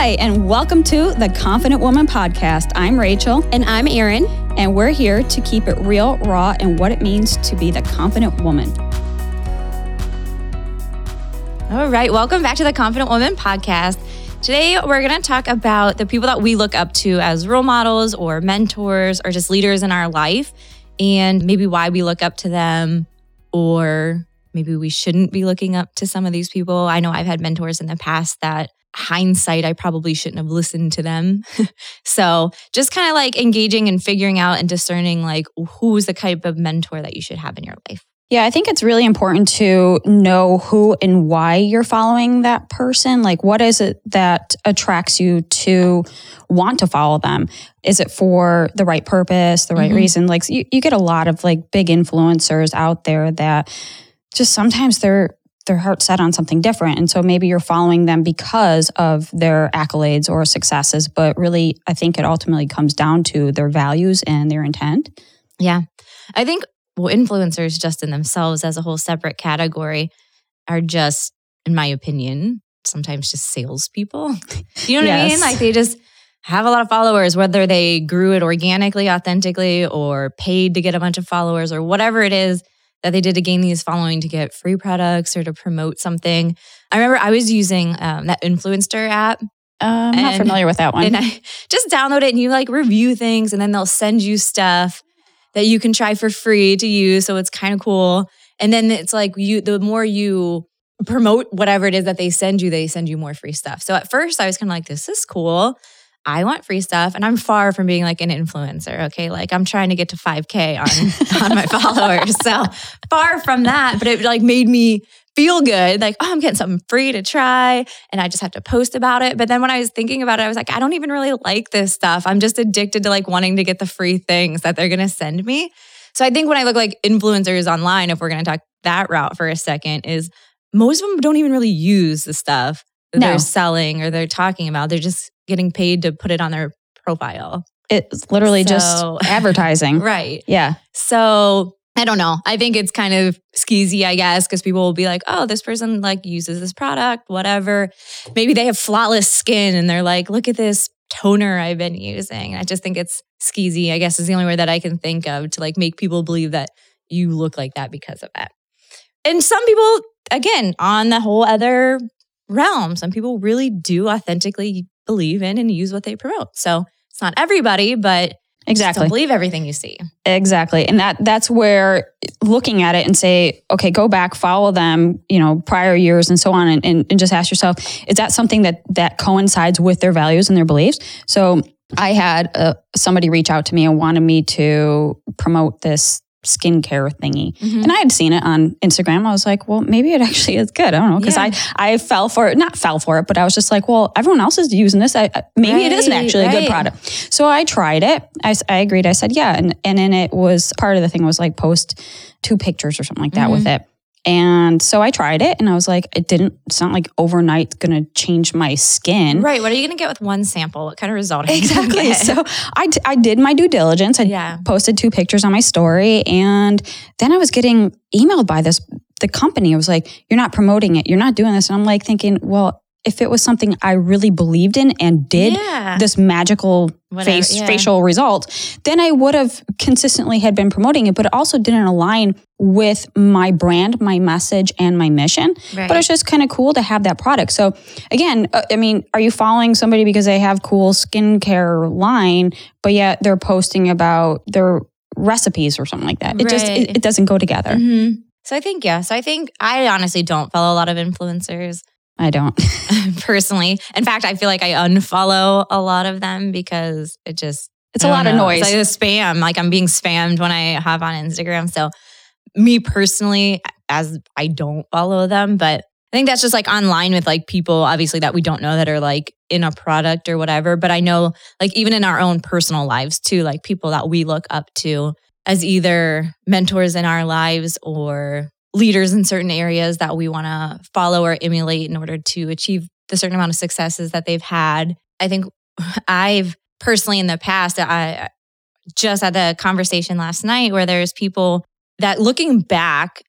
Hi, and welcome to the Confident Woman Podcast. I'm Rachel. And I'm Erin. And we're here to keep it real, raw, and what it means to be the confident woman. All right. Welcome back to the Confident Woman Podcast. Today, we're going to talk about the people that we look up to as role models or mentors or just leaders in our life, and maybe why we look up to them, or maybe we shouldn't be looking up to some of these people. I know I've had mentors in the past that hindsight, I probably shouldn't have listened to them. so just kind of like engaging and figuring out and discerning like who's the type of mentor that you should have in your life. Yeah, I think it's really important to know who and why you're following that person. Like, what is it that attracts you to want to follow them? Is it for the right purpose, the right mm-hmm. reason? Like, you, you get a lot of like big influencers out there that just sometimes they're their heart set on something different. And so maybe you're following them because of their accolades or successes, but really, I think it ultimately comes down to their values and their intent. Yeah. I think, well, influencers just in themselves as a whole separate category are just, in my opinion, sometimes just salespeople. You know what yes. I mean? Like they just have a lot of followers, whether they grew it organically, authentically, or paid to get a bunch of followers or whatever it is that they did to gain these following to get free products or to promote something. I remember I was using um, that influencer app. Uh, I'm and, not familiar with that one. And I just download it and you like review things and then they'll send you stuff that you can try for free to use. So it's kind of cool. And then it's like you, the more you promote whatever it is that they send you, they send you more free stuff. So at first I was kind of like, this is cool. I want free stuff and I'm far from being like an influencer. Okay. Like I'm trying to get to 5K on, on my followers. So far from that, but it like made me feel good. Like, oh, I'm getting something free to try and I just have to post about it. But then when I was thinking about it, I was like, I don't even really like this stuff. I'm just addicted to like wanting to get the free things that they're going to send me. So I think when I look like influencers online, if we're going to talk that route for a second, is most of them don't even really use the stuff that no. they're selling or they're talking about. They're just getting paid to put it on their profile. It's literally so, just advertising. right. Yeah. So I don't know. I think it's kind of skeezy, I guess, because people will be like, oh, this person like uses this product, whatever. Maybe they have flawless skin and they're like, look at this toner I've been using. I just think it's skeezy, I guess is the only word that I can think of to like make people believe that you look like that because of that. And some people, again, on the whole other realm, some people really do authentically believe in and use what they promote. So it's not everybody, but exactly believe everything you see. Exactly. And that that's where looking at it and say, okay, go back, follow them, you know, prior years and so on and, and, and just ask yourself, is that something that that coincides with their values and their beliefs? So I had uh, somebody reach out to me and wanted me to promote this skincare thingy. Mm-hmm. And I had seen it on Instagram. I was like, well, maybe it actually is good. I don't know. Because yeah. I, I fell for it, not fell for it, but I was just like, well, everyone else is using this. I, maybe right, it isn't actually right. a good product. So I tried it. I, I agreed. I said, yeah. And, and then it was part of the thing was like post two pictures or something like that mm-hmm. with it. And so I tried it and I was like, it didn't, it's not like overnight going to change my skin. Right. What are you going to get with one sample? What kind of result? exactly. So I, t- I did my due diligence. I yeah. posted two pictures on my story and then I was getting emailed by this, the company. It was like, you're not promoting it. You're not doing this. And I'm like thinking, well, if it was something I really believed in and did yeah. this magical Whatever, face yeah. facial result, then I would have consistently had been promoting it, but it also didn't align with my brand, my message, and my mission. Right. But it's just kind of cool to have that product. So again, uh, I mean, are you following somebody because they have cool skincare line, but yet they're posting about their recipes or something like that? It right. just it, it, doesn't go together. Mm-hmm. So I think yes, Yeah. So I think I honestly don't follow a lot of influencers. I don't personally. In fact, I feel like I unfollow a lot of them because it just it's a lot know, of noise. It's like a spam. Like I'm being spammed when I hop on Instagram. So me personally, as I don't follow them, but I think that's just like online with like people obviously that we don't know that are like in a product or whatever. But I know like even in our own personal lives too, like people that we look up to as either mentors in our lives or leaders in certain areas that we want to follow or emulate in order to achieve the certain amount of successes that they've had. I think I've personally in the past, I just had the conversation last night where there's people that looking back,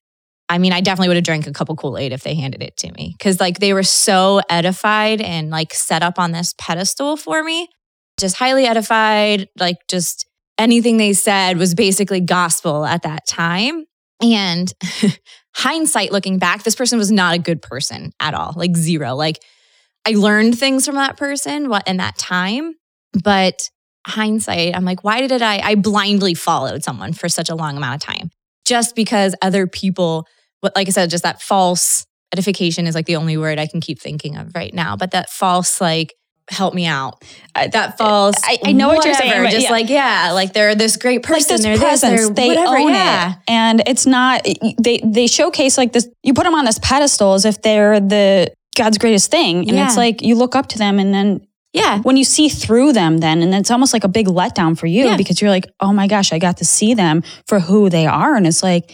I mean, I definitely would have drank a couple Kool Aid if they handed it to me because, like, they were so edified and like set up on this pedestal for me, just highly edified. Like, just anything they said was basically gospel at that time. And hindsight, looking back, this person was not a good person at all, like zero. Like, I learned things from that person what in that time, but hindsight, I'm like, why did I? I blindly followed someone for such a long amount of time just because other people what like I said, just that false edification is like the only word I can keep thinking of right now. But that false, like, help me out. Uh, that falls. I, I know whatever, what you're saying. Just yeah. like, yeah, like they're this great person. Like this they're presence. This, they whatever, own yeah. it. And it's not, they, they showcase like this, you put them on this pedestal as if they're the God's greatest thing. And Yeah. it's like you look up to them and then Yeah. when you see through them then and it's almost like a big letdown for you Yeah. because you're like oh my gosh i got to see them for who they are and it's like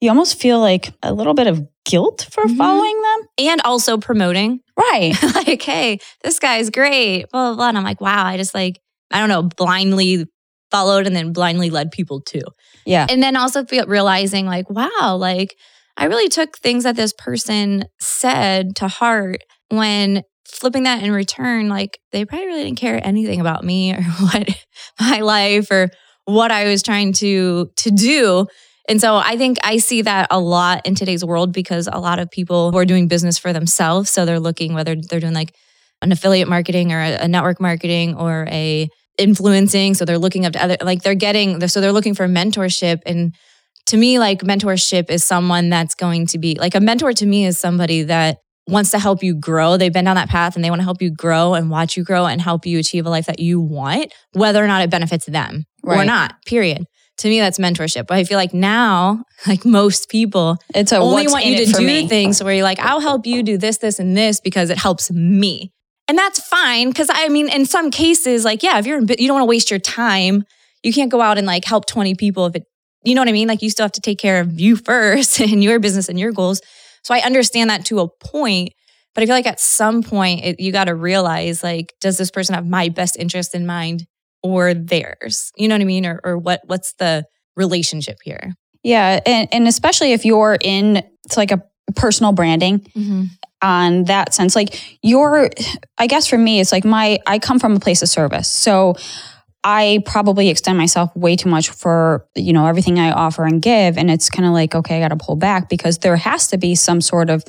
you almost feel like a little bit of guilt for Mhm. following them And also promoting, right like, hey, this guy's great, blah, blah, blah. And I'm like, wow, I just like, I don't know, blindly followed and then blindly led people too. yeah And then also feel, realizing, like, wow, like I really took things that this person said to heart when flipping that in return, like they probably really didn't care anything about me or what my life or what I was trying to to do. And so I think I see that a lot in today's world because a lot of people who are doing business for themselves, so they're looking whether they're doing like an affiliate marketing or a, network marketing or a influencing, so they're looking up to other like they're getting so they're looking for mentorship and to me like mentorship is someone that's going to be like a mentor to me is somebody that wants to help you grow. They've been down that path and they want to help you grow and watch you grow and help you achieve a life that you want, whether or not it benefits them or not. Period. To me, that's mentorship. But I feel like now, like most people, it's a only want you to do me. things where you're like, I'll help you do this, this, and this because it helps me. And that's fine. Cause I mean, in some cases, like, yeah, if you're in, you don't want to waste your time, you can't go out and like help 20 people if it, you know what I mean? Like, you still have to take care of you first and your business and your goals. So I understand that to a point. But I feel like at some point, it, you got to realize, like, does this person have my best interest in mind or theirs? You know what I mean? Or, or what? What's the relationship here? yeah and, and especially if you're in it's like a personal branding Mm-hmm. on that sense like your i guess for me it's like my i come from a place of service so i probably extend myself way too much for you know everything i offer and give and it's kind of like okay i gotta pull back because there has to be some sort of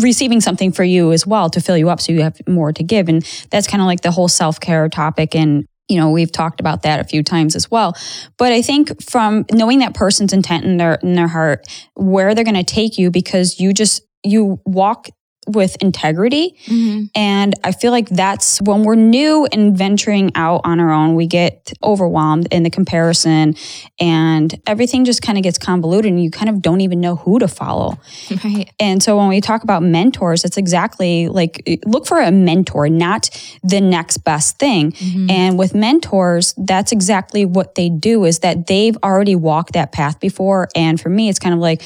receiving something for you as well to fill you up so you have more to give and that's kind of like the whole self-care topic and you know we've talked about that a few times as well. But i think from knowing that person's intent in their in their heart where they're going to take you because you just you walk with integrity Mm-hmm. and I feel like that's when we're new and venturing out on our own, we get overwhelmed in the comparison and everything just kind of gets convoluted and you kind of don't even know who to follow. Right. And so when we talk about mentors, it's exactly like look for a mentor, not the next best thing. Mm-hmm. And with mentors, that's exactly what they do is that they've already walked that path before. And for me, it's kind of like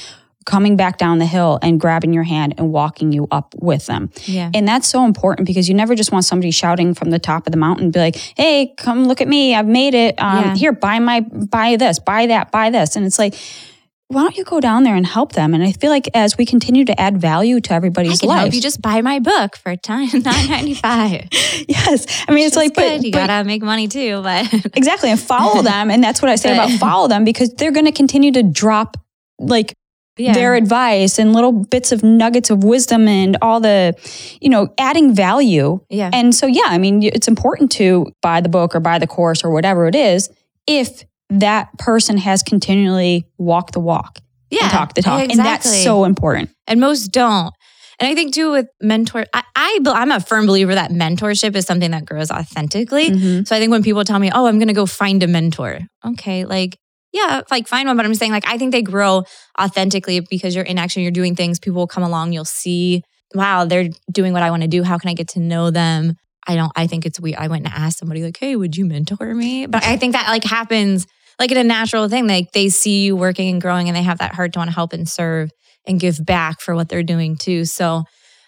coming back down the hill and grabbing your hand and walking you up with them. Yeah. And that's so important because you never just want somebody shouting from the top of the mountain, be like, "Hey, come look at me! I've made it. Um, Yeah. Here, buy my, buy this, buy that, buy this." And it's like, why don't you go down there and help them? And I feel like as we continue to add value to I everybody's can life, help you just buy my book for time nine ninety five. yes, I mean, it's like, good. but, you but gotta make money too, but exactly, and follow them, and that's what I say about follow them because they're going to continue to drop like yeah. their advice and little bits of nuggets of wisdom and all the, you know, adding value yeah. And so, yeah, I mean, it's important to buy the book or buy the course or whatever it is if that person has continually walked the walk yeah. and talked the talk. And that's so important. and most don't. And I think too with mentor, I, I I'm a firm believer that mentorship is something that grows authentically. Mhm. So I think when people tell me, "Oh, I'm going to go find a mentor," okay, like yeah, like find one. But I'm saying like I think they grow authentically because you're in action, you're doing things. People will come along, you'll see, wow, they're doing what I want to do. How can I get to know them? I don't. I think it's we I went and asked somebody like, "Hey, would you mentor me?" But I think that like happens like in a natural thing. Like they see you working and growing, and they have that heart to want to help and serve and give back for what they're doing too. So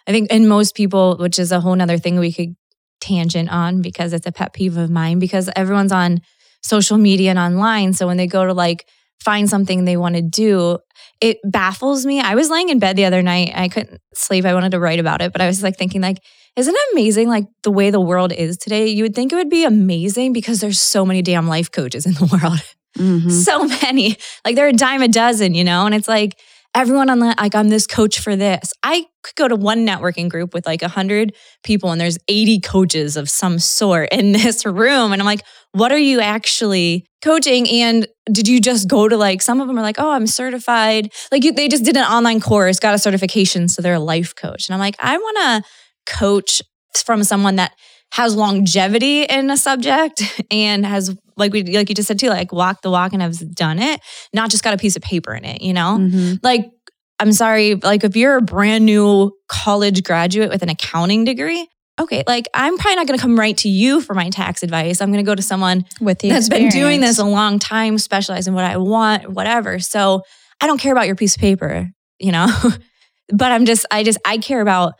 I think, and most people, which is a whole nother thing we could tangent on because it's a pet peeve of mine because everyone's on social media and online. So when they go to like find something they want to do. It baffles me. I was laying in bed the other night. I couldn't sleep. I wanted to write about it, but I was like thinking like isn't it amazing like the way the world is today? You would think it would be amazing because there's so many damn life coaches in the world. Mhm. So many. Like they're a dime a dozen, you know? And it's like everyone on the like I'm this coach for this. I could go to one networking group with like 100 people and there's 80 coaches of some sort in this room and I'm like, what are you actually coaching and did you just go to like some of them are like, "Oh, I'm certified." Like you, they just did an online course, got a certification so they're a life coach. And I'm like, I want to coach from someone that has longevity in a subject and has like we like you just said too like walk the walk and have done it not just got a piece of paper in it you know? Mhm. like i'm sorry like if you're a brand new college graduate with an accounting degree okay like i'm probably not going to come right to you for my tax advice. I'm going to go to someone With the that's been doing this a long time specialize in what i want whatever. So i don't care about your piece of paper you know? But i'm just i just i care about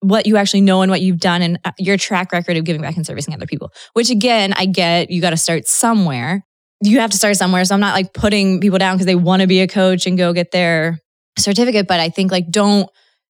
what you actually know and what you've done and uh, your track record of giving back and servicing other people which again i get you got to start somewhere. You have to start somewhere so i'm not like putting people down because they want to be a coach and go get their certificate but i think like don't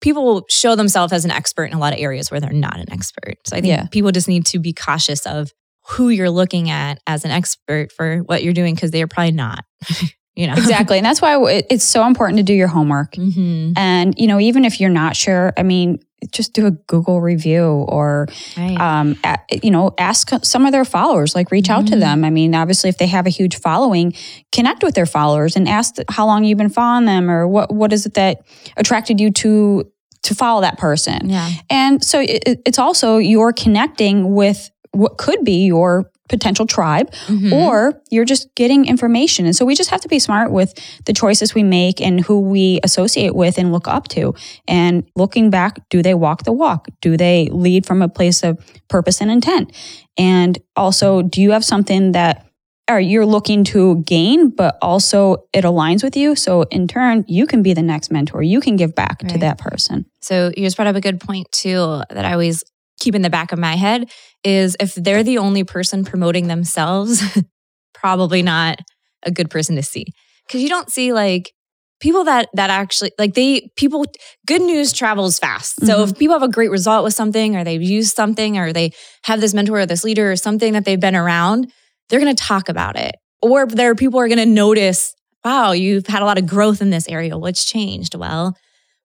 people show themselves as an expert in a lot of areas where they're not an expert. So i think Yeah. people just need to be cautious of who you're looking at as an expert for what you're doing because they're probably not you know exactly. And that's why it's so important to do your homework. hmm And, you know, even if you're not sure, I mean, just do a Google review or, right um, a- you know, ask some of their followers, like reach out to Mhm. them. I mean, obviously, if they have a huge following, connect with their followers and ask how long you've been following them or what, what is it that attracted you to, to follow that person. yeah And so it- it's also you're connecting with what could be your potential tribe Mhm. or you're just getting information. And so we just have to be smart with the choices we make and who we associate with and look up to. And looking back, do they walk the walk? Do they lead from a place of purpose and intent? And also, do you have something that or you're looking to gain, but also it aligns with you. So in turn, you can be the next mentor. You can give back to that person. So you just brought up a good point too that I always keep in the back of my head is if they're the only person promoting themselves, probably not a good person to see. Cause you don't see like people that that actually like they people good news travels fast. So if mm-hmm. people have a great result with something or they've used something or they have this mentor or this leader or something that they've been around, they're gonna talk about it. Or there are people are gonna notice, wow, you've had a lot of growth in this area. What's changed? Well,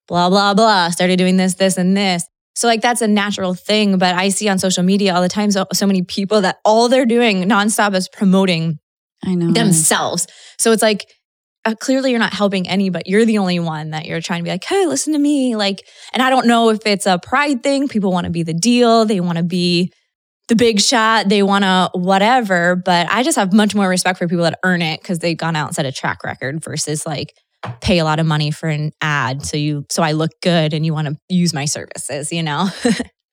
blah, blah, blah, started doing this, this, and this. So, like, that's a natural thing. But I see on social media all the time so, so many people that all they're doing nonstop is promoting I know. themselves. So it's like, uh, clearly you're not helping any, but you're the only one that you're trying to be like, hey, listen to me. Like, and I don't know if it's a pride thing. People want to be the deal, they want to be the big shot, they want to whatever. But I just have much more respect for people that earn it because they've gone out and set a track record versus like, pay a lot of money for an ad so you so I look good and you want to use my services, you know.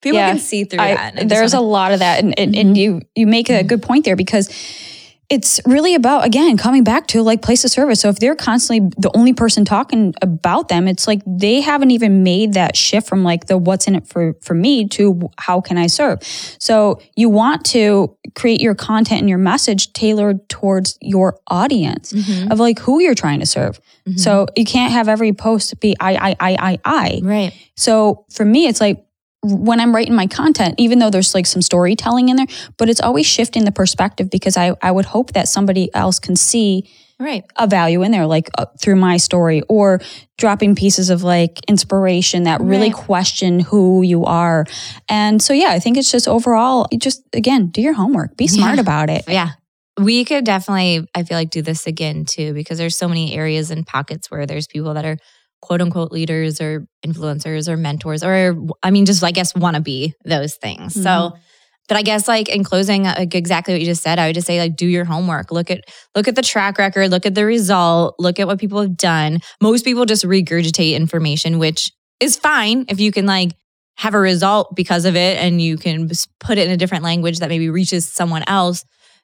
People Yeah, can see through I- that. and I just there's a wanna- lot of that, and, and, and mm-hmm. you you make a good point there because it's really about again coming back to like place of service. So if they're constantly the only person talking about them, it's like they haven't even made that shift from like the what's in it for for me to how can I serve. So you want to create your content and your message tailored towards your audience Mhm, of like who you're trying to serve. mhm. So you can't have every post be I I I I I. right. So for me, it's like when I'm writing my content, even though there's like some storytelling in there, but it's always shifting the perspective because I, I would hope that somebody else can see Right. a value in there, like uh, through my story or dropping pieces of like inspiration that really Right. question who you are. And so, yeah, I think it's just overall, just again, do your homework, be smart Yeah. about it. Yeah. We could definitely, I feel like, do this again too, because there's so many areas and pockets where there's people that are quote unquote leaders or influencers or mentors, or I mean, just I guess want to be those things. So, mm-hmm. but I guess like in closing, like exactly what you just said, I would just say like do your homework. Look at look at the track record, look at the result, look at what people have done. Most people just regurgitate information, which is fine if you can like have a result because of it and you can put it in a different language that maybe reaches someone else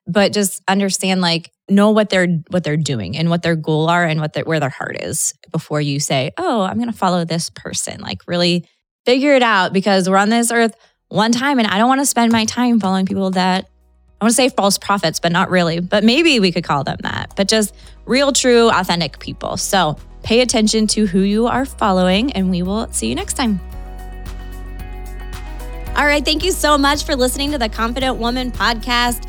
but just understand like know what they're what they're doing and what their goal are and what their, where their heart is before you say oh i'm going to follow this person like really figure it out because we're on this earth one time and i don't want to spend my time following people that I want to say false prophets, but not really. But maybe we could call them that. But just real, true, authentic people. So pay attention to who you are following, and we will see you next time. All right. Thank you so much for listening to the Confident Woman podcast.